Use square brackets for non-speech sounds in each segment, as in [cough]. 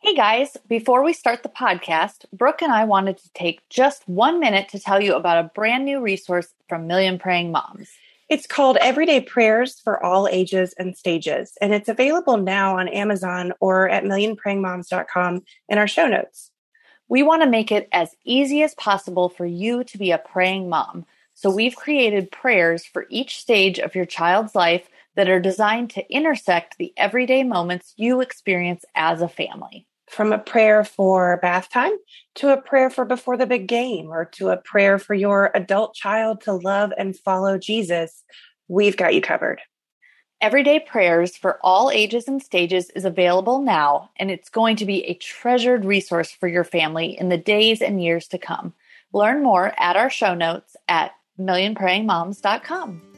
Hey guys, before we start the podcast, Brooke and I wanted to take just one minute to tell you about a brand new resource from Million Praying Moms. It's called Everyday Prayers for All Ages and Stages, and it's available now on Amazon or at millionprayingmoms.com in our show notes. We want to make it as easy as possible for you to be a praying mom. So we've created prayers for each stage of your child's life that are designed to intersect the everyday moments you experience as a family from a prayer for bath time to a prayer for before the big game or to a prayer for your adult child to love and follow Jesus, we've got you covered. Everyday Prayers for all ages and stages is available now, and it's going to be a treasured resource for your family in the days and years to come. Learn more at our show notes at millionprayingmoms.com.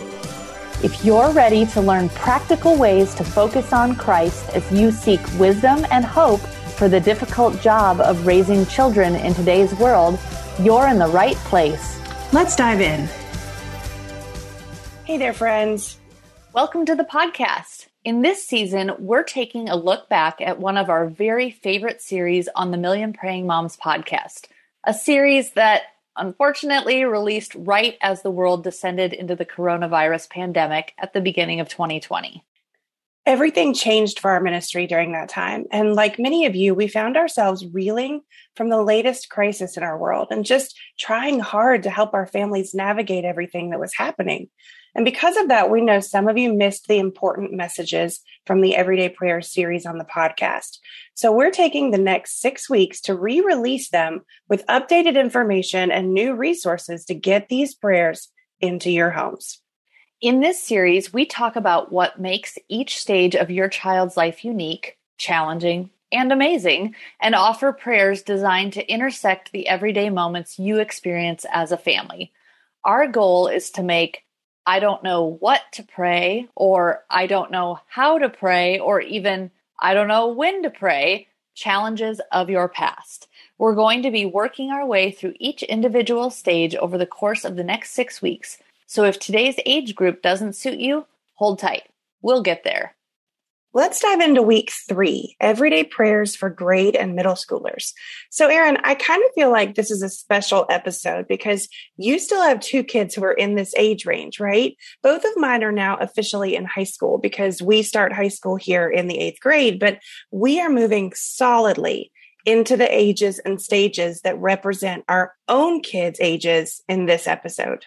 If you're ready to learn practical ways to focus on Christ as you seek wisdom and hope for the difficult job of raising children in today's world, you're in the right place. Let's dive in. Hey there, friends. Welcome to the podcast. In this season, we're taking a look back at one of our very favorite series on the Million Praying Moms podcast, a series that unfortunately released right as the world descended into the coronavirus pandemic at the beginning of 2020. Everything changed for our ministry during that time. And like many of you, we found ourselves reeling from the latest crisis in our world and just trying hard to help our families navigate everything that was happening. And because of that, we know some of you missed the important messages from the Everyday Prayer series on the podcast. So we're taking the next six weeks to re release them with updated information and new resources to get these prayers into your homes. In this series, we talk about what makes each stage of your child's life unique, challenging, and amazing, and offer prayers designed to intersect the everyday moments you experience as a family. Our goal is to make I don't know what to pray, or I don't know how to pray, or even I don't know when to pray challenges of your past. We're going to be working our way through each individual stage over the course of the next six weeks so if today's age group doesn't suit you, hold tight. We'll get there. Let's dive into week three everyday prayers for grade and middle schoolers. So, Erin, I kind of feel like this is a special episode because you still have two kids who are in this age range, right? Both of mine are now officially in high school because we start high school here in the eighth grade, but we are moving solidly into the ages and stages that represent our own kids' ages in this episode.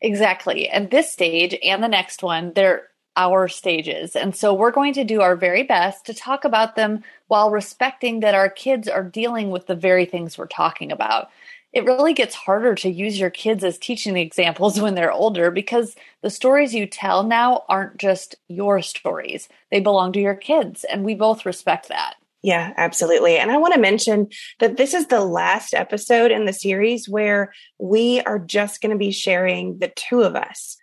Exactly. And this stage and the next one, they're our stages. And so we're going to do our very best to talk about them while respecting that our kids are dealing with the very things we're talking about. It really gets harder to use your kids as teaching examples [laughs] when they're older because the stories you tell now aren't just your stories. They belong to your kids, and we both respect that. Yeah, absolutely. And I want to mention that this is the last episode in the series where we are just going to be sharing the two of us.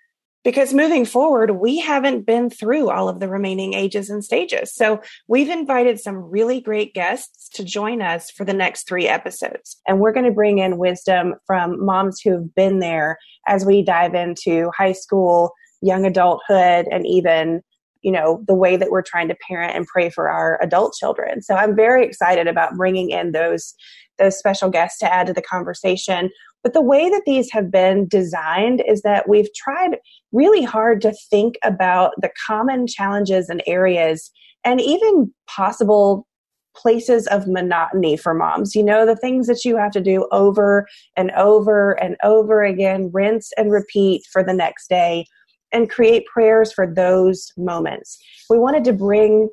Because moving forward, we haven't been through all of the remaining ages and stages. So we've invited some really great guests to join us for the next three episodes. And we're going to bring in wisdom from moms who've been there as we dive into high school, young adulthood, and even you know the way that we're trying to parent and pray for our adult children. So i'm very excited about bringing in those those special guests to add to the conversation. But the way that these have been designed is that we've tried really hard to think about the common challenges and areas and even possible places of monotony for moms. You know, the things that you have to do over and over and over again, rinse and repeat for the next day and create prayers for those moments. We wanted to bring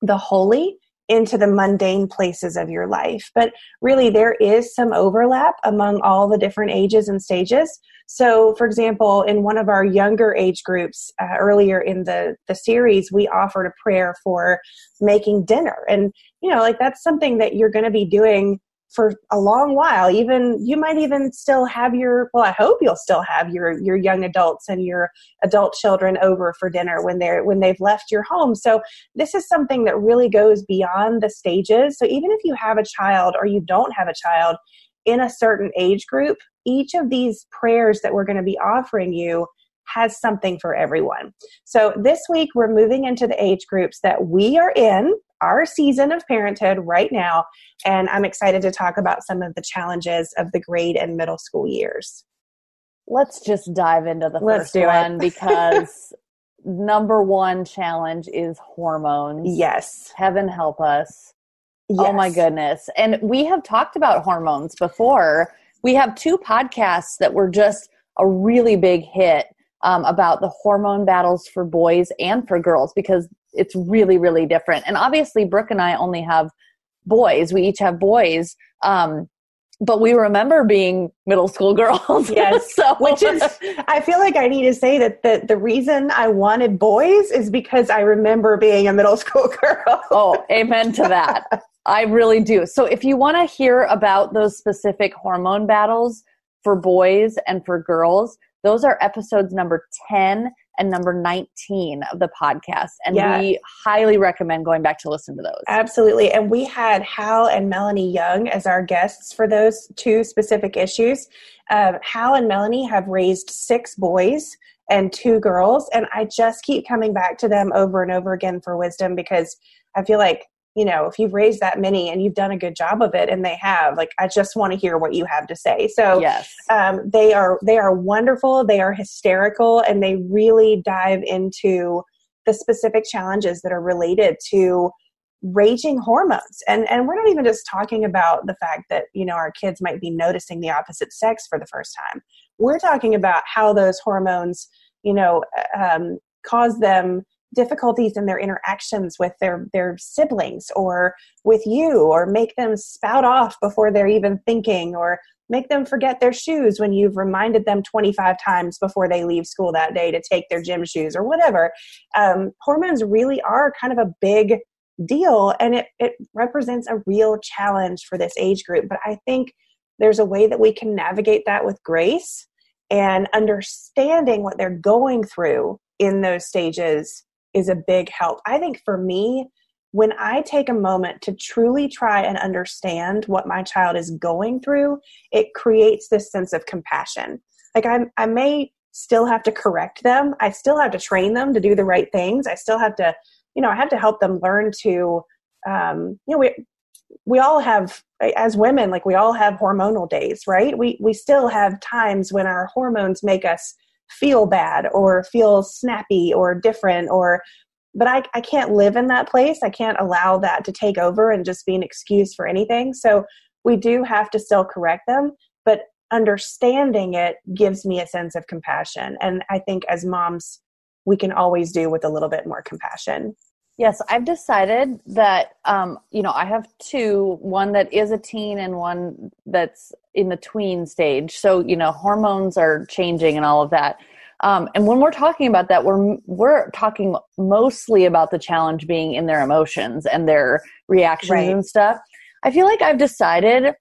the holy into the mundane places of your life. But really, there is some overlap among all the different ages and stages. So, for example, in one of our younger age groups uh, earlier in the, the series, we offered a prayer for making dinner. And, you know, like that's something that you're going to be doing for a long while even you might even still have your well i hope you'll still have your your young adults and your adult children over for dinner when they're when they've left your home. So this is something that really goes beyond the stages. So even if you have a child or you don't have a child in a certain age group each of these prayers that we're going to be offering you has something for everyone. So this week we're moving into the age groups that we are in our season of parenthood right now. And I'm excited to talk about some of the challenges of the grade and middle school years. Let's just dive into the Let's first one [laughs] because number one challenge is hormones. Yes. Heaven help us. Yes. Oh my goodness. And we have talked about hormones before. We have two podcasts that were just a really big hit um, about the hormone battles for boys and for girls because it's really really different and obviously brooke and i only have boys we each have boys um, but we remember being middle school [laughs] girls. Yes. [laughs] so. Which is, I feel like I need to say that the, the reason I wanted boys is because I remember being a middle [laughs] school girl. oh, amen to that. I really do. So if you want to hear about those specific hormone battles for boys and for girls, those are episodes number 10 and number 19 of the podcast. And yeah. we highly recommend going back to listen to those. Absolutely. And we had Hal and Melanie Young as our guests for those two specific issues. Uh, Hal and Melanie have raised six boys and two girls. And I just keep coming back to them over and over again for wisdom because I feel like you know if you've raised that many and you've done a good job of it and they have like i just want to hear what you have to say. So yes. um, they are they are wonderful they are hysterical and they really dive into the specific challenges that are related to raging hormones. And and we're not even just talking about the fact that you know our kids might be noticing the opposite sex for the first time. We're talking about how those hormones you know um, cause them difficulties in their interactions with their their siblings or with you or make them spout off before they're even thinking or make them forget their shoes when you've reminded them 25 times before they leave school that day to take their gym shoes or whatever. Um, hormones really are kind of a big deal and it, it represents a real challenge for this age group but i think there's a way that we can navigate that with grace and understanding what they're going through in those stages is a big help. I think for me, when I take a moment to truly try and understand what my child is going through, it creates this sense of compassion. Like I, I may still have to correct them. I still have to train them to do the right things. I still have to, you know, I have to help them learn to, um, you know, we we all have as women, like we all have hormonal days, right? We we still have times when our hormones make us feel bad or feel snappy or different or but I, I can't live in that place. I can't allow that to take over and just be an excuse for anything. So we do have to still correct them but understanding it gives me a sense of compassion. And i think as moms we can always do with a little bit more compassion Yes, I've decided that um, you know I have two, one that is a teen and one that's in the tween stage. So you know hormones are changing and all of that. Um, and when we're talking about that, we're we're talking mostly about the challenge being in their emotions and their reactions right. and stuff. I feel like I've decided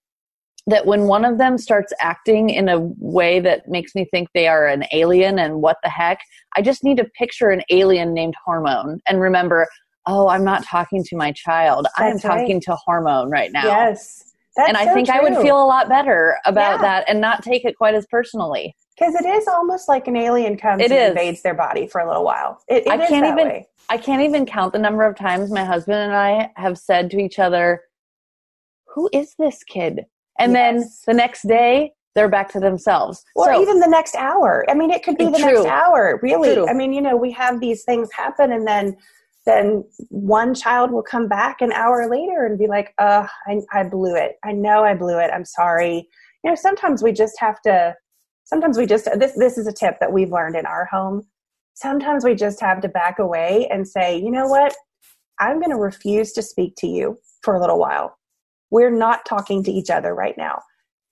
that when one of them starts acting in a way that makes me think they are an alien and what the heck, I just need to picture an alien named Hormone and remember oh, I'm not talking to my child. I am talking right. to hormone right now. Yes. and I so think true. I would feel a lot better about yeah. that and not take it quite as personally. Because it is almost like an alien comes it and is. invades their body for a little while. It, it I can't even. Way. I can't even count the number of times my husband and I have said to each other, "Who is this kid?" And yes. then the next day, they're back to themselves. Or so, even the next hour. I mean, it could be the true. next hour. Really. True. I mean, you know, we have these things happen, and then then one child will come back an hour later and be like, "Uh, I, I blew it. I know I blew it. I'm sorry." You know, sometimes we just have to. Sometimes we just this this is a tip that we've learned in our home. Sometimes we just have to back away and say, "You know what? I'm going to refuse to speak to you for a little while. We're not talking to each other right now.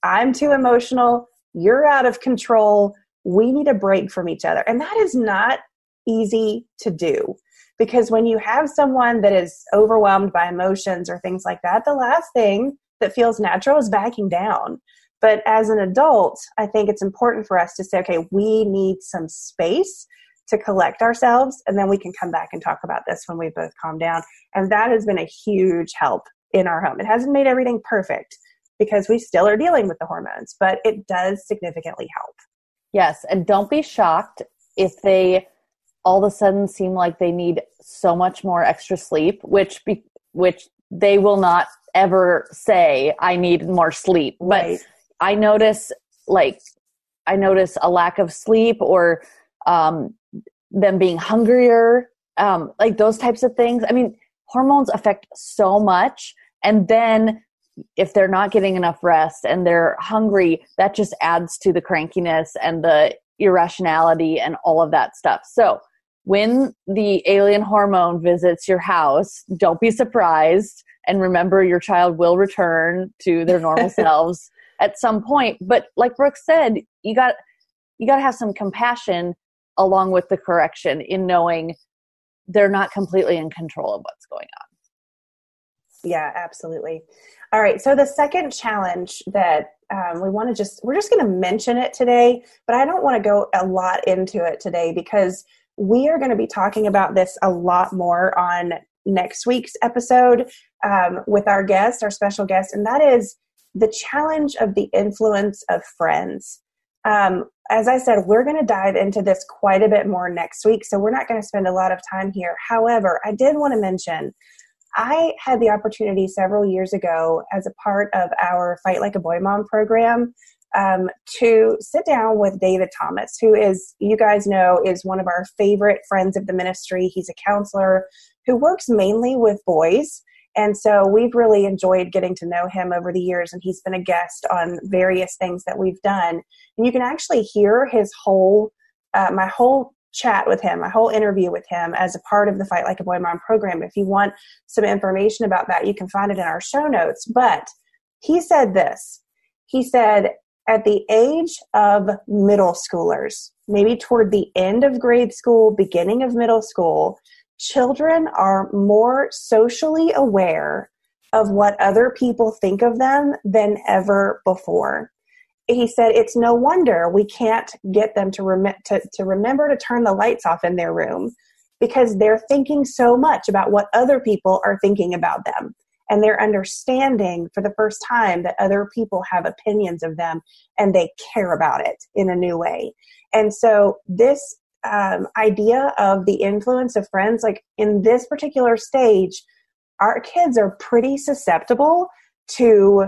I'm too emotional. You're out of control. We need a break from each other. And that is not easy to do because when you have someone that is overwhelmed by emotions or things like that, the last thing that feels natural is backing down. But as an adult, I think it's important for us to say, okay, we need some space to collect ourselves, and then we can come back and talk about this when we both calm down. And that has been a huge help in our home. It hasn't made everything perfect because we still are dealing with the hormones, but it does significantly help. Yes, and don't be shocked if they all of a sudden seem like they need so much more extra sleep, which be, which they will not ever say I need more sleep. Right. But I notice like I notice a lack of sleep or um, them being hungrier, um, like those types of things. I mean, hormones affect so much, and then if they're not getting enough rest and they're hungry, that just adds to the crankiness and the irrationality and all of that stuff. So when the alien hormone visits your house, don't be surprised and remember your child will return to their normal [laughs] selves at some point. But like Brooke said, you got you got to have some compassion along with the correction in knowing they're not completely in control of what's going on. Yeah, absolutely. All right. So the second challenge that um, we want to just we're just going to mention it today, but I don't want to go a lot into it today because we are going to be talking about this a lot more on next week's episode um, with our guest, our special guest, and that is the challenge of the influence of friends. Um, as I said, we're going to dive into this quite a bit more next week, so we're not going to spend a lot of time here. However, I did want to mention I had the opportunity several years ago as a part of our Fight Like a Boy Mom program um, to sit down with David Thomas, who is, you guys know, is one of our favorite friends of the ministry. He's a counselor who works mainly with boys. And so we've really enjoyed getting to know him over the years, and he's been a guest on various things that we've done. And you can actually hear his whole, uh, my whole chat with him, my whole interview with him as a part of the Fight Like a Boy Mom program. If you want some information about that, you can find it in our show notes. But he said this he said, at the age of middle schoolers, maybe toward the end of grade school, beginning of middle school, children are more socially aware of what other people think of them than ever before. He said it's no wonder we can't get them to, rem- to, to remember to turn the lights off in their room because they're thinking so much about what other people are thinking about them and they're understanding for the first time that other people have opinions of them and they care about it in a new way. And so this um, idea of the influence of friends, like in this particular stage, our kids are pretty susceptible to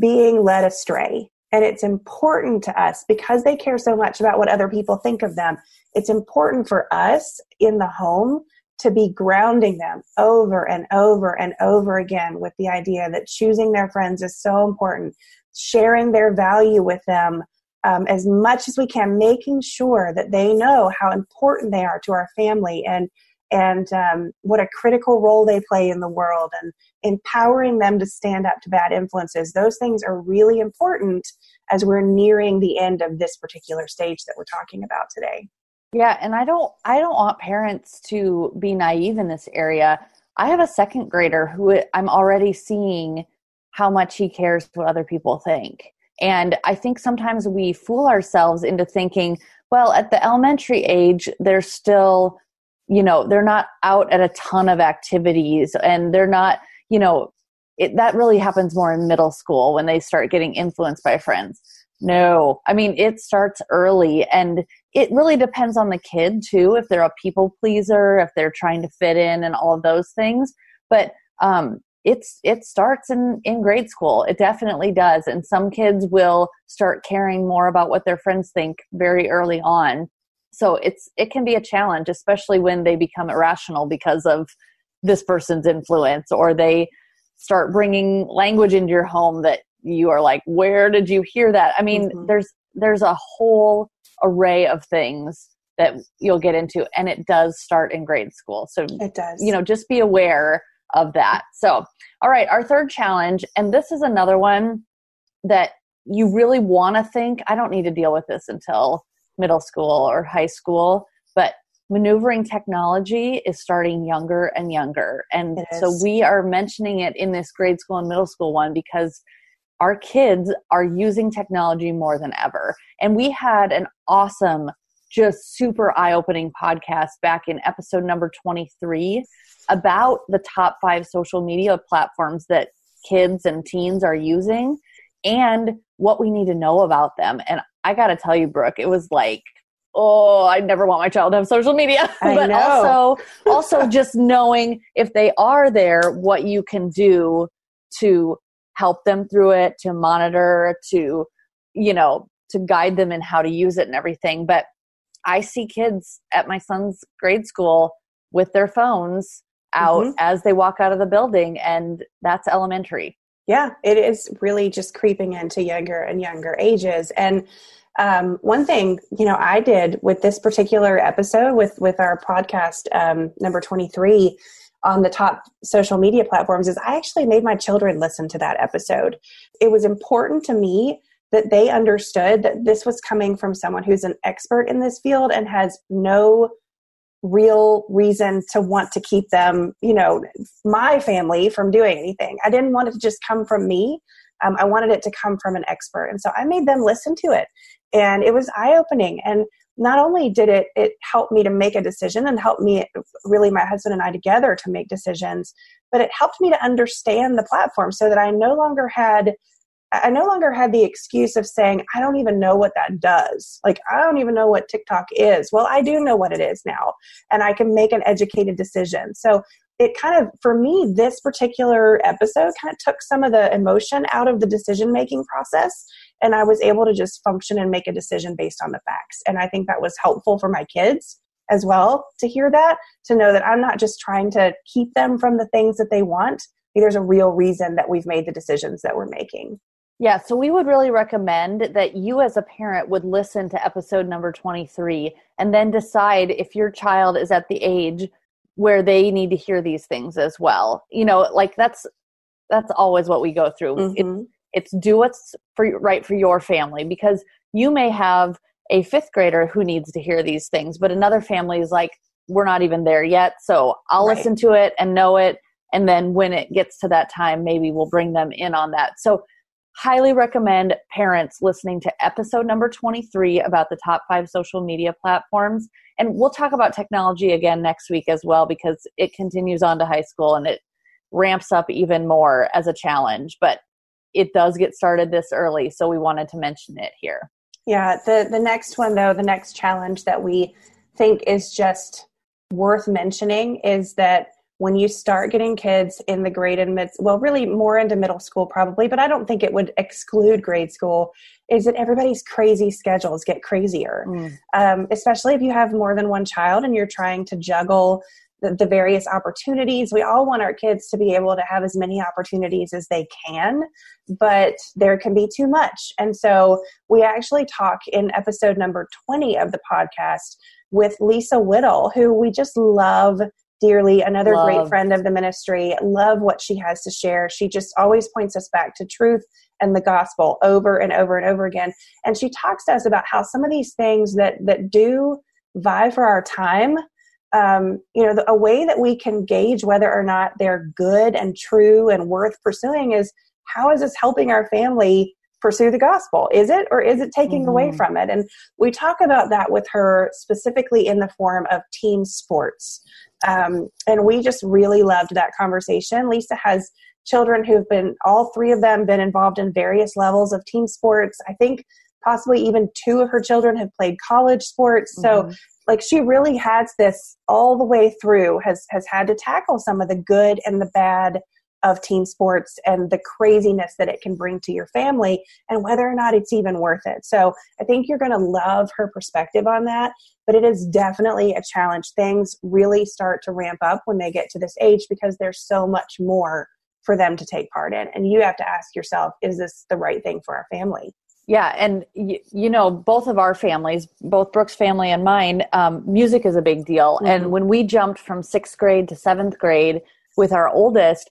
being led astray. And it's important to us because they care so much about what other people think of them. It's important for us in the home to be grounding them over and over and over again with the idea that choosing their friends is so important, sharing their value with them um, as much as we can, making sure that they know how important they are to our family and and um, what a critical role they play in the world and empowering them to stand up to bad influences. Those things are really important as we're nearing the end of this particular stage that we're talking about today. Yeah, and I don't I don't want parents to be naive in this area. I have a second grader who I'm already seeing how much he cares what other people think. And I think sometimes we fool ourselves into thinking, well, at the elementary age, they're still, you know, they're not out at a ton of activities and they're not, you know, it, that really happens more in middle school when they start getting influenced by friends. No, I mean, it starts early and it really depends on the kid too, if they're a people pleaser, if they're trying to fit in and all of those things. But um, it's it starts in in grade school it definitely does and some kids will start caring more about what their friends think very early on so it's it can be a challenge especially when they become irrational because of this person's influence or they start bringing language into your home that you are like where did you hear that i mean mm-hmm. there's there's a whole array of things that you'll get into and it does start in grade school. So it does. you know just be aware of that. So all right our third challenge and this is another one that you really want to think i don't need to deal with this until middle school or high school but maneuvering technology is starting younger and younger. And so we are mentioning it in this grade school and middle school one because our kids are using technology more than ever and we had an awesome just super eye opening podcast back in episode number 23 about the top five social media platforms that kids and teens are using and what we need to know about them. And I got to tell you, Brooke, it was like, oh, I never want my child to have social media. [laughs] but also, also just knowing if they are there, what you can do to help them through it, to monitor, to, you know, to guide them in how to use it and everything. But I see kids at my son's grade school with their phones out mm-hmm. as they walk out of the building, and that's elementary. Yeah, it is really just creeping into younger and younger ages. And um, one thing you know I did with this particular episode with with our podcast um, number twenty three on the top social media platforms is I actually made my children listen to that episode. It was important to me that they understood that this was coming from someone who's an expert in this field and has no real reason to want to keep them, you know, my family from doing anything. I didn't want it to just come from me. Um, I wanted it to come from an expert. And so I made them listen to it. And it was eye opening. And not only did it, it help me to make a decision and help me, really, my husband and I together to make decisions, but it helped me to understand the platform so that I no longer had I no longer had the excuse of saying, I don't even know what that does. Like, I don't even know what TikTok is. Well, I do know what it is now, and I can make an educated decision. So, it kind of, for me, this particular episode kind of took some of the emotion out of the decision making process, and I was able to just function and make a decision based on the facts. And I think that was helpful for my kids as well to hear that, to know that I'm not just trying to keep them from the things that they want. There's a real reason that we've made the decisions that we're making. Yeah, so we would really recommend that you as a parent would listen to episode number 23 and then decide if your child is at the age where they need to hear these things as well. You know, like that's that's always what we go through. Mm-hmm. It, it's do what's for right for your family because you may have a fifth grader who needs to hear these things, but another family is like, we're not even there yet. So I'll right. listen to it and know it. And then when it gets to that time, maybe we'll bring them in on that. So highly recommend parents listening to episode number 23 about the top five social media platforms. And we'll talk about technology again next week as well because it continues on to high school and it ramps up even more as a challenge. But it does get started this early, so we wanted to mention it here. Yeah, the, the next one, though, the next challenge that we think is just worth mentioning is that when you start getting kids in the grade and mid well really more into middle school probably but i don't think it would exclude grade school is that everybody's crazy schedules get crazier mm. um, especially if you have more than one child and you're trying to juggle the, the, various opportunities we all want our kids to be able to have as many opportunities as they can but there can be too much and so we actually talk in episode number 20 of the podcast with lisa whittle who we just love dearly, another Love. great friend of the ministry. Love what she has to share. She just always points us back to truth and the gospel over and over and over again. And she talks to us about how some of these things that that do vie for our time um, you know, the, a way that we can gauge whether or not they're good and true and worth pursuing is how is this helping our family pursue the gospel? Is it, or is it taking mm-hmm. away from it? And we talk about that with her specifically in the form of team sports. Um, and we just really loved that conversation. Lisa has children who've been, all three of them, been involved in various levels of team sports. I think possibly even two of her children have played college sports. Mm-hmm. Like, she really has this all the way through, has, has had to tackle some of the good and the bad of team sports and the craziness that it can bring to your family and whether or not it's even worth it. So I think you're going to love her perspective on that, but it is definitely a challenge. Things really start to ramp up when they get to this age because there's so much more for them to take part in. And you have to ask yourself, is this the right thing for our family? Yeah, and y- you know, both of our families, both Brooke's family and mine, um, music is a big deal. Mm-hmm. And when we jumped from sixth grade to seventh grade with our oldest,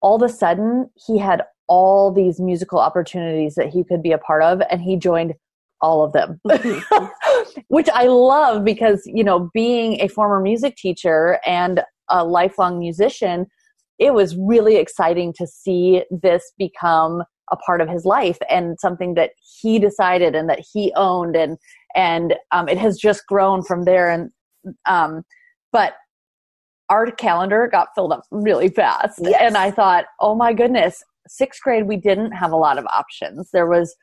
all of a sudden he had all these musical opportunities that he could be a part of, and he joined all of them, [laughs] which I love because you know, being a former music teacher and a lifelong musician, it was really exciting to see this become a part of his life and something that he decided and that he owned and and um, it has just grown from there and um, but our calendar got filled up really fast yes. and i thought oh my goodness sixth grade we didn't have a lot of options there was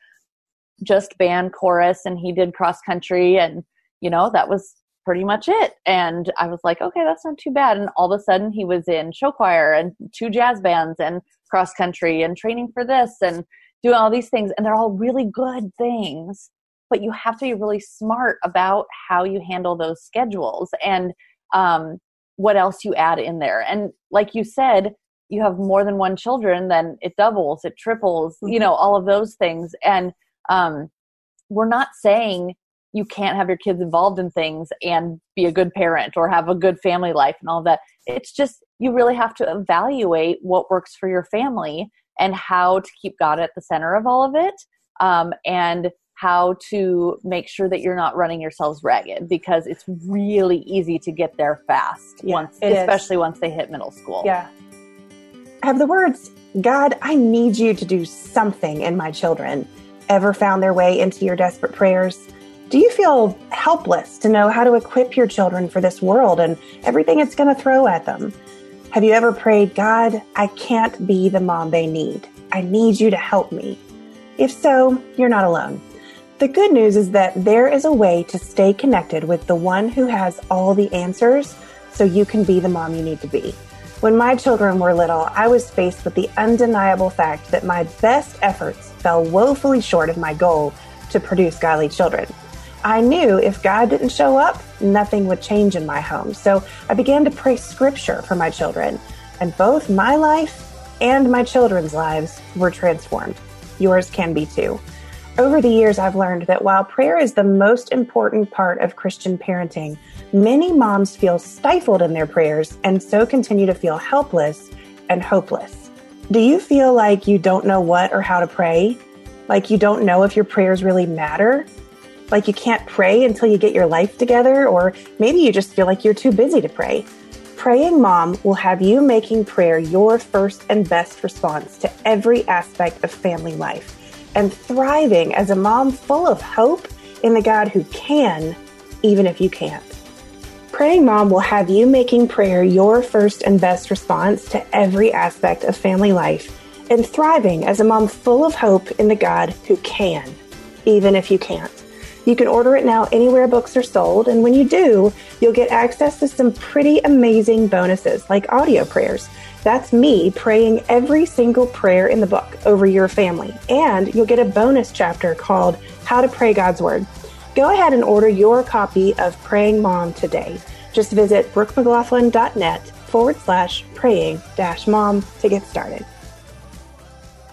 just band chorus and he did cross country and you know that was pretty much it. And i was like okay that's not too bad. And all of a sudden he was in show choir and two jazz bands and cross country and training for this and doing all these things. And they're all really good things but you have to be really smart about how you handle those schedules and um, what else you add in there. And like you said you have more than one children then it doubles it triples mm-hmm. you know all of those things. And um, we're not saying you can't have your kids involved in things and be a good parent or have a good family life and all that it's just you really have to evaluate what works for your family and how to keep God at the center of all of it um, and how to make sure that you're not running yourselves ragged because it's really easy to get there fast yeah, once especially is. once they hit middle school. Yeah. Have the words, God, I need you to do something in my children ever found their way into your desperate prayers? Do you feel helpless to know how to equip your children for this world and everything it's going to throw at them? Have you ever prayed, God, I can't be the mom they need. I need you to help me. If so, you're not alone. The good news is that there is a way to stay connected with the one who has all the answers so you can be the mom you need to be. When my children were little, I was faced with the undeniable fact that my best efforts fell woefully short of my goal to produce godly children. I knew if God didn't show up, nothing would change in my home. So I began to pray scripture for my children, and both my life and my children's lives were transformed. Yours can be too. Over the years, I've learned that while prayer is the most important part of Christian parenting, many moms feel stifled in their prayers and so continue to feel helpless and hopeless. Do you feel like you don't know what or how to pray? Like you don't know if your prayers really matter? Like you can't pray until you get your life together, or maybe you just feel like you're too busy to pray. Praying Mom will have you making prayer your first and best response to every aspect of family life and thriving as a mom full of hope in the God who can, even if you can't. Praying Mom will have you making prayer your first and best response to every aspect of family life and thriving as a mom full of hope in the God who can, even if you can't. You can order it now anywhere books are sold, and when you do, you'll get access to some pretty amazing bonuses like audio prayers. That's me praying every single prayer in the book over your family. And you'll get a bonus chapter called How to Pray God's Word. Go ahead and order your copy of Praying Mom today. Just visit brookemcglothlin.net forward slash praying dash mom to get started.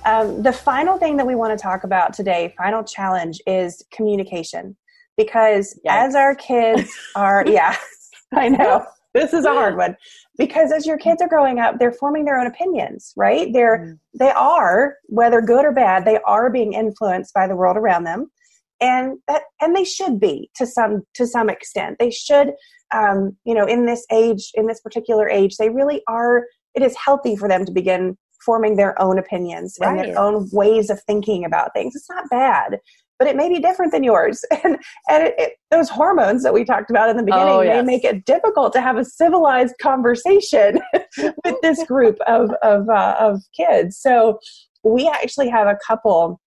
Um, the final thing that we want to talk about today, final challenge, is communication. Because yes. as our kids [laughs] are, yeah, [laughs] I know this is a hard one. Because as your kids are growing up, they're forming their own opinions, right? They're mm. they are, whether good or bad, they are being influenced by the world around them, and that and they should be to some to some extent. They should, um, you know, in this age, in this particular age, they really are. It is healthy for them to begin forming their own opinions right. and their own ways of thinking about things. It's not bad, but it may be different than yours. [laughs] And, and it, it, those hormones that we talked about in the beginning oh, yes. may make it difficult to have a civilized conversation [laughs] with this [laughs] group of, of, uh, of kids. So we actually have a couple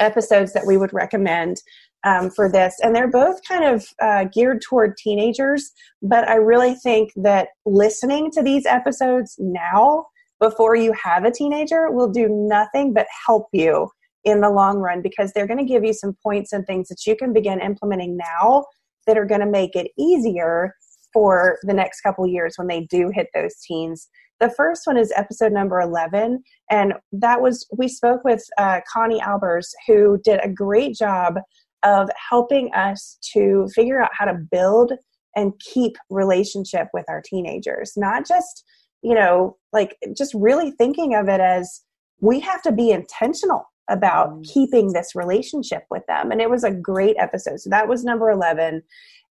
episodes that we would recommend um, for this. And they're both kind of uh, geared toward teenagers, but I really think that listening to these episodes now before you have a teenager will do nothing but help you in the long run because they're going to give you some points and things that you can begin implementing now that are going to make it easier for the next couple years when they do hit those teens The first one is episode number 11. And that was, we spoke with uh, Connie Albers, who did a great job of helping us to figure out how to build and keep relationship with our teenagers, not just, you know, like just really thinking of it as we have to be intentional about mm. keeping this relationship with them. And it was a great episode. So that was number 11.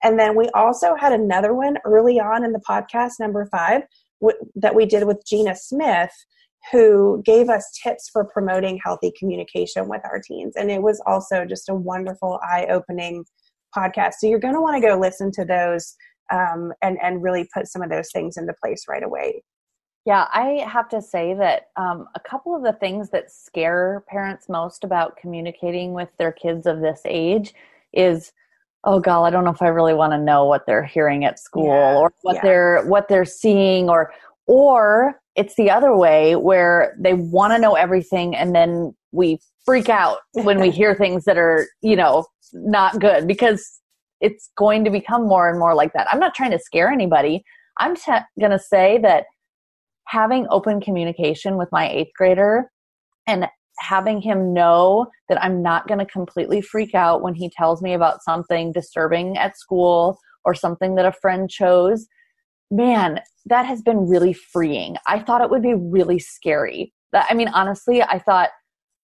And then we also had another one early on in the podcast, number five, w- that we did with Gina Smith, who gave us tips for promoting healthy communication with our teens. And it was also just a wonderful, eye opening podcast. So you're going to want to go listen to those um, and, and really put some of those things into place right away. Yeah, I have to say that um, a couple of the things that scare parents most about communicating with their kids of this age is, oh god, I don't know if I really want to know what they're hearing at school yeah, or what yeah. they're what they're seeing, or or it's the other way where they want to know everything and then we freak out when we [laughs] hear things that are you know not good because it's going to become more and more like that. I'm not trying to scare anybody. I'm t- going to say that having open communication with my eighth grader and having him know that I'm not going to completely freak out when he tells me about something disturbing at school or something that a friend chose, man, that has been really freeing. I thought it would be really scary. That I mean, honestly, I thought,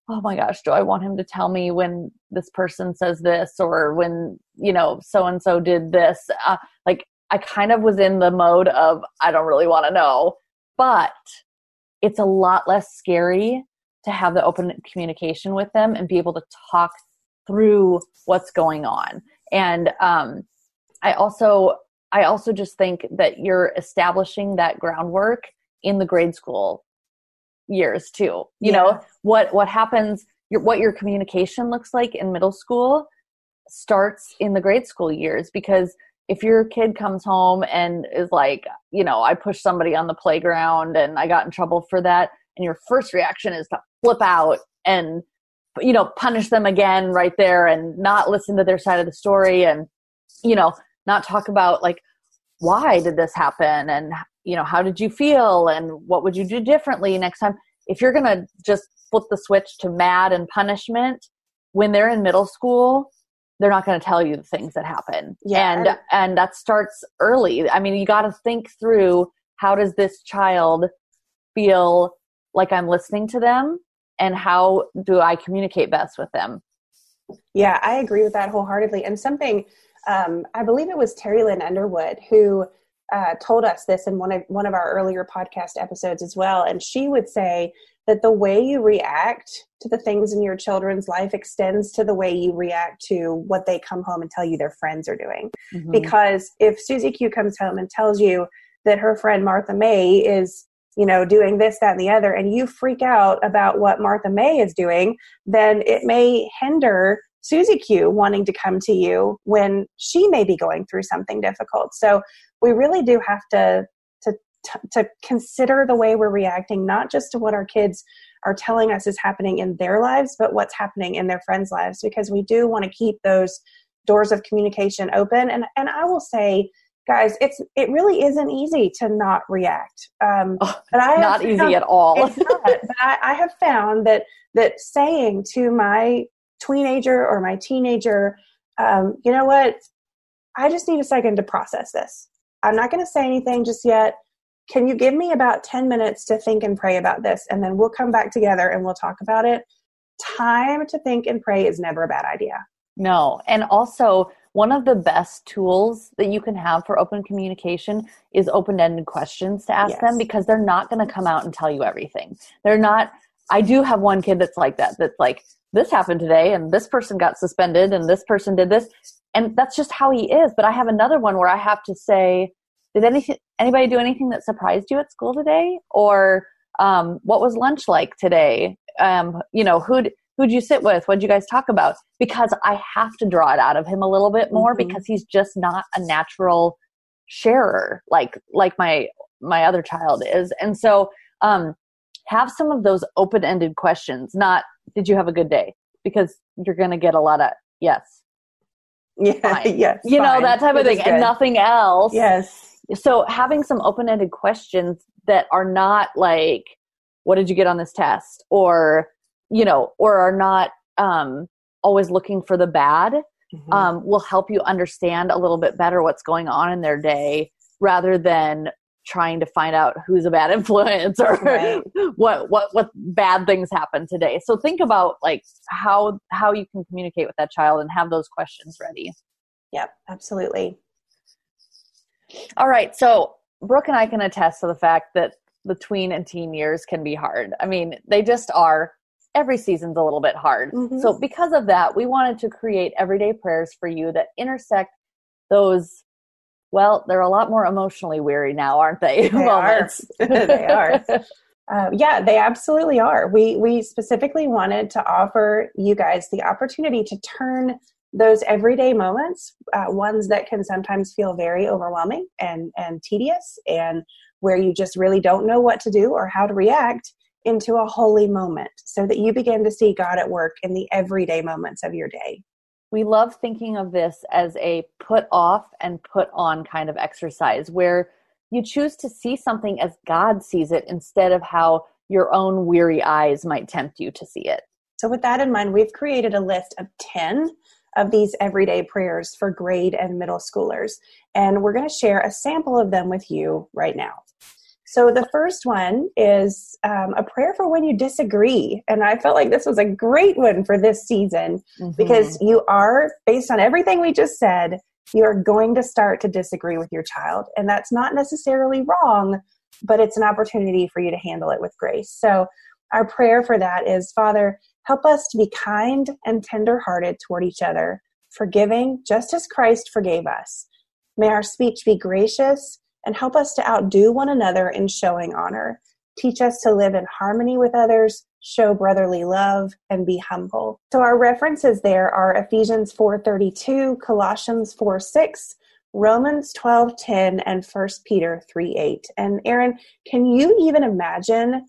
oh my gosh, do I want him to tell me when this person says this or when, you know, so and so did this? Uh, like, I kind of was in the mode of, I don't really want to know but it's a lot less scary to have the open communication with them and be able to talk through what's going on and um, i also i also just think that you're establishing that groundwork in the grade school years too you yeah. know what what happens your, what your communication looks like in middle school starts in the grade school years because if your kid comes home and is like, you know, I pushed somebody on the playground and I got in trouble for that, and your first reaction is to flip out and, you know, punish them again right there and not listen to their side of the story and, you know, not talk about like, why did this happen and, you know, how did you feel and what would you do differently next time? If you're going to just flip the switch to mad and punishment when they're in middle school, they're not going to tell you the things that happen. Yeah. And and that starts early. I mean, you got to think through how does this child feel like I'm listening to them and how do I communicate best with them? Yeah, I agree with that wholeheartedly. And something um, I believe it was Terri Lynne Underwood who uh, told us this in one of one of our earlier podcast episodes as well, and she would say that the way you react to the things in your children's life extends to the way you react to what they come home and tell you their friends are doing. Mm-hmm. Because if Susie Q comes home and tells you that her friend Martha May is you know, doing this, that, and the other, and you freak out about what Martha May is doing, then it may hinder Susie Q wanting to come to you when she may be going through something difficult. So we really do have to t- to consider the way we're reacting, not just to what our kids are telling us is happening in their lives, but what's happening in their friends' lives, because we do want to keep those doors of communication open. And and I will say, guys, it's it really isn't easy to not react. Um, oh, but I not easy found, at all. not, but I, I have found that that saying to my teenager or my teenager, um, you know what, I just need a second to process this. I'm not going to say anything just yet can you give me about 10 minutes to think and pray about this? And then we'll come back together and we'll talk about it. Time to think and pray is never a bad idea. No. And also, one of the best tools that you can have for open communication is open ended questions to ask yes. them because they're not going to come out and tell you everything. They're not, I do have one kid that's like that, that's like, this happened today and this person got suspended and this person did this. And that's just how he is. But I have another one where I have to say, did anything anybody do anything that surprised you at school today? Or um, what was lunch like today? Um, you know who'd who'd you sit with? What'd you guys talk about? Because i have to draw it out of him a little bit more mm-hmm. because he's just not a natural sharer like like my my other child is. And so um have some of those open-ended questions not did you have a good day? Because you're going to get a lot of yes. [laughs] Yeah yes you fine. know that type of thing and nothing else. Yes So having some open-ended questions that are not like, what did you get on this test? Or, you know, or are not um, always looking for the bad mm-hmm. um, will help you understand a little bit better what's going on in their day rather than trying to find out who's a bad [laughs] influence or right. what what what bad things happen today so think about like how how you can communicate with that child and have those questions ready yep absolutely all right so brooke and i can attest to the fact that the tween and teen years can be hard i mean they just are every season's a little bit hard mm-hmm. so because of that we wanted to create everyday prayers for you that intersect those well, they're a lot more emotionally weary now, aren't they? They [laughs] are. [laughs] they are. Uh, yeah, they absolutely are. We we specifically wanted to offer you guys the opportunity to turn those everyday moments, uh, ones that can sometimes feel very overwhelming and and tedious, and where you just really don't know what to do or how to react, into a holy moment, so that you begin to see God at work in the everyday moments of your day we love thinking of this as a put off and put on kind of exercise where you choose to see something as God sees it instead of how your own weary eyes might tempt you to see it. So, with that in mind, we've created a list of 10 of these everyday prayers for grade and middle schoolers. And we're going to share a sample of them with you right now. So the first one is um, a prayer for when you disagree. And I felt like this was a great one for this season mm-hmm. because you are, based on everything we just said, you're going to start to disagree with your child. And that's not necessarily wrong, but it's an opportunity for you to handle it with grace. So our prayer for that is Father, help us to be kind and tenderhearted toward each other, forgiving just as Christ forgave us. May our speech be gracious and help us to outdo one another in showing honor. Teach us to live in harmony with others, show brotherly love, and be humble. So our references there are Ephesians 4:32, Colossians 4:6, Romans 12:10, and 1 Peter 3:8. And Erin, can you even imagine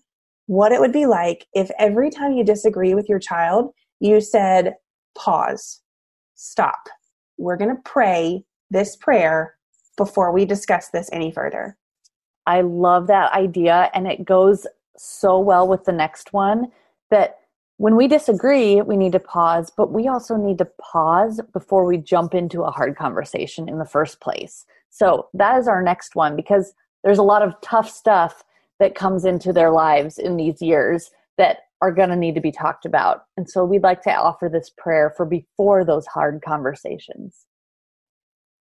what it would be like if every time you disagree with your child, you said, pause, stop. We're going to pray this prayer before we discuss this any further. I love that idea, and it goes so well with the next one that when we disagree, we need to pause, but we also need to pause before we jump into a hard conversation in the first place. So that is our next one because there's a lot of tough stuff that comes into their lives in these years that are going to need to be talked about. And so we'd like to offer this prayer for before those hard conversations.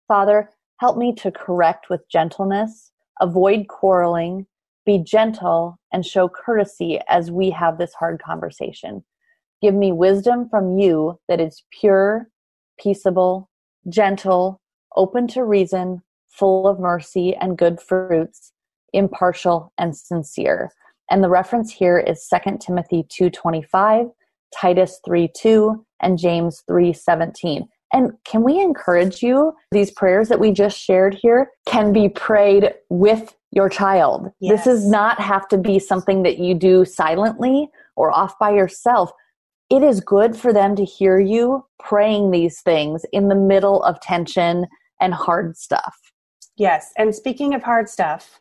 Father, Help me to correct with gentleness, avoid quarreling, be gentle, and show courtesy as we have this hard conversation. Give me wisdom from you that is pure, peaceable, gentle, open to reason, full of mercy and good fruits, impartial and sincere. And the reference here is 2 Timothy 2:25, Titus 3:2, and James 3:17. And can we encourage you? These prayers that we just shared here can be prayed with your child. Yes. This does not have to be something that you do silently or off by yourself. It is good for them to hear you praying these things in the middle of tension and hard stuff. Yes. And speaking of hard stuff,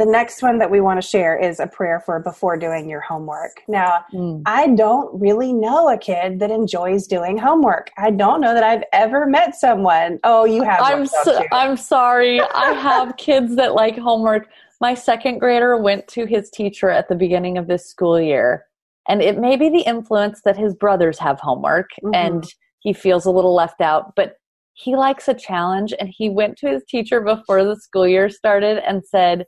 the next one that we want to share is a prayer for before doing your homework. Now, mm. I don't really know a kid that enjoys doing homework. I don't know that I've ever met someone. Oh, you have. I'm so, I'm sorry. I have [laughs] kids that like homework. My second grader went to his teacher at the beginning of this school year, and it may be the influence that his brothers have homework mm-hmm. and he feels a little left out, but he likes a challenge and he went to his teacher before the school year started and said,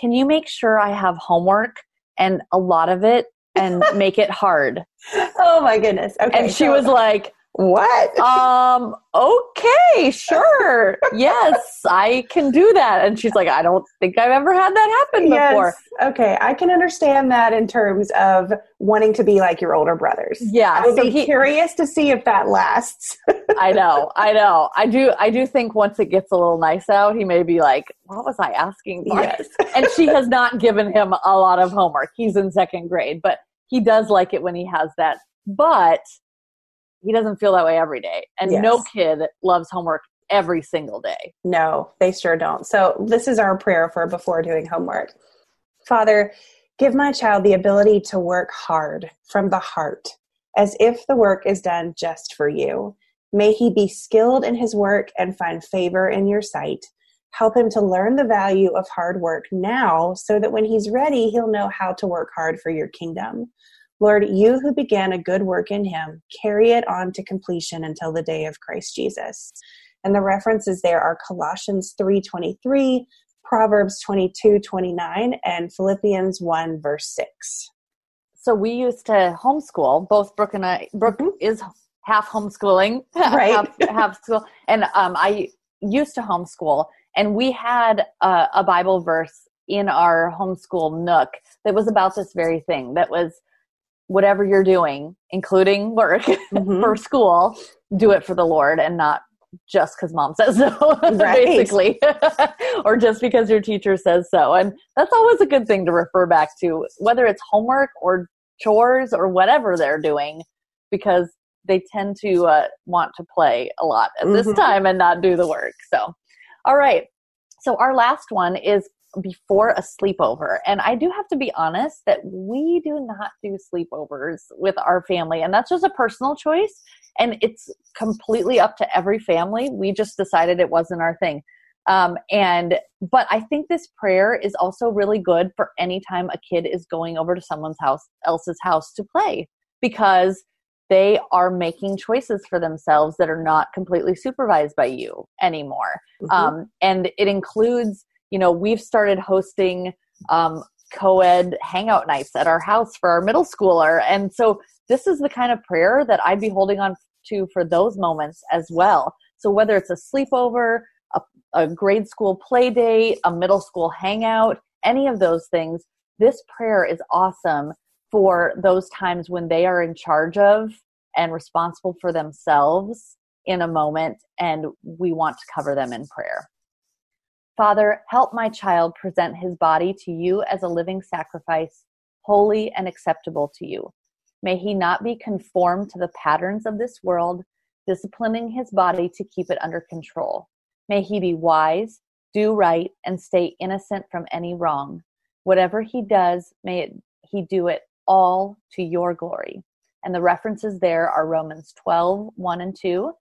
can you make sure I have homework and a lot of it and [laughs] make it hard? Oh my goodness. Okay. And she so, was like, what? Um, okay, sure. yes, I can do that. And she's like, I don't think I've ever had that happen yes. before. Okay, I can understand that in terms of wanting to be like your older brothers. Yeah. I would so be he, curious to see if that lasts. [laughs] I know, I know. I do I do think once it gets a little nice out, he may be like, What was I asking for? Yes. and she has not given him a lot of homework. He's in second grade, but he does like it when he has that. But he doesn't feel that way every day. And yes. no kid loves homework every single day. No, they sure don't. So, this is our prayer for before doing homework. Father, give my child the ability to work hard from the heart, as if the work is done just for you. May he be skilled in his work and find favor in your sight. Help him to learn the value of hard work now so that when he's ready, he'll know how to work hard for your kingdom. Lord, you who began a good work in him, carry it on to completion until the day of Christ Jesus. And the references there are Colossians 3:23, Proverbs 22:29, and Philippians 1 verse 6. So we used to homeschool. Both Brooke and I. Brooke mm-hmm. is half homeschooling, [laughs] right? half, half school, and um, I used to homeschool, and we had a, a Bible verse in our homeschool nook that was about this very thing. That was whatever you're doing, including work [laughs] mm-hmm. for school, do it for the Lord and not just because mom says so, [laughs] right. basically, [laughs] or just because your teacher says so. And that's always a good thing to refer back to, whether it's homework or chores or whatever they're doing, because they tend to uh, want to play a lot at this mm-hmm. time and not do the work. So, all right. So, our last one is before a sleepover. And I do have to be honest that we do not do sleepovers with our family. And that's just a personal choice. And it's completely up to every family. We just decided it wasn't our thing. Um, and but I think this prayer is also really good for any time a kid is going over to someone's house else's house to play because they are making choices for themselves that are not completely supervised by you anymore. Mm-hmm. Um, and it includes you know, we've started hosting um, co ed hangout nights at our house for our middle schooler. And so this is the kind of prayer that I'd be holding on to for those moments as well. So whether it's a sleepover, a, a grade school play date, a middle school hangout, any of those things, this prayer is awesome for those times when they are in charge of and responsible for themselves in a moment and we want to cover them in prayer. Father, help my child present his body to you as a living sacrifice, holy and acceptable to you. May he not be conformed to the patterns of this world, disciplining his body to keep it under control. May he be wise, do right, and stay innocent from any wrong. Whatever he does, may it, he do it all to your glory. And the references there are Romans 12, 1 and 2,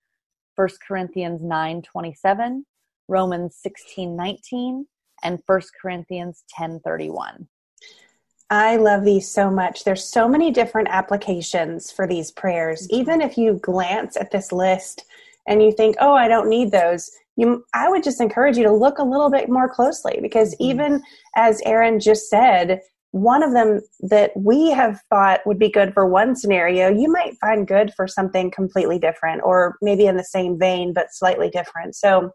1 Corinthians 9, 27, Romans 16 19, and 1 Corinthians 10 31. I love these so much. There's so many different applications for these prayers. Mm-hmm. Even if you glance at this list and you think, "Oh, I don't need those," you I would just encourage you to look a little bit more closely because mm-hmm. even as Erin just said, one of them that we have thought would be good for one scenario, you might find good for something completely different or maybe in the same vein but slightly different. So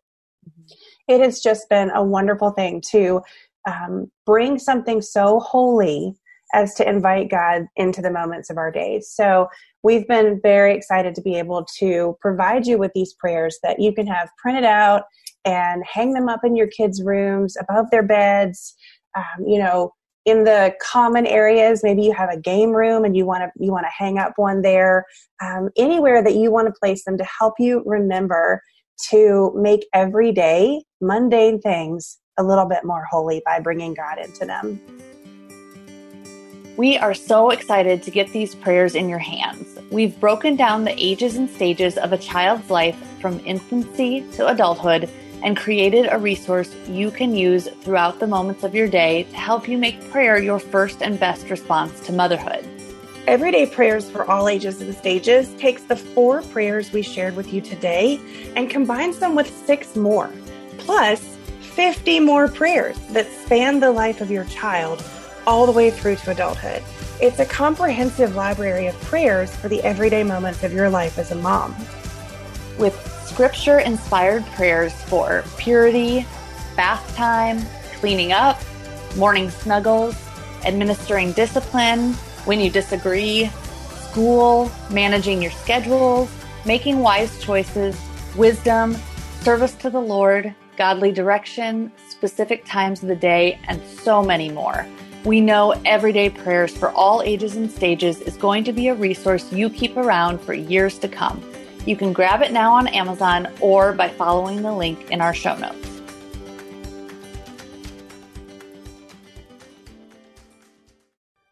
it has just been a wonderful thing to um, bring something so holy as to invite God into the moments of our days. So we've been very excited to be able to provide you with these prayers that you can have printed out and hang them up in your kids' rooms, above their beds, um, you know, in the common areas maybe you have a game room and you want to you want to hang up one there um, anywhere that you want to place them to help you remember to make everyday mundane things a little bit more holy by bringing God into them. We are so excited to get these prayers in your hands. We've broken down the ages and stages of a child's life from infancy to adulthood and created a resource you can use throughout the moments of your day to help you make prayer your first and best response to motherhood. Everyday Prayers for All Ages and Stages takes the four prayers we shared with you today and combines them with six more, plus 50 more prayers that span the life of your child all the way through to adulthood. It's a comprehensive library of prayers for the everyday moments of your life as a mom. With scripture inspired prayers for purity, bath time, cleaning up, morning snuggles, administering discipline when you disagree, school, managing your schedules, making wise choices, wisdom, service to the Lord, godly direction, specific times of the day, and so many more. We know Everyday Prayers for all ages and stages is going to be a resource you keep around for years to come. You can grab it now on Amazon or by following the link in our show notes.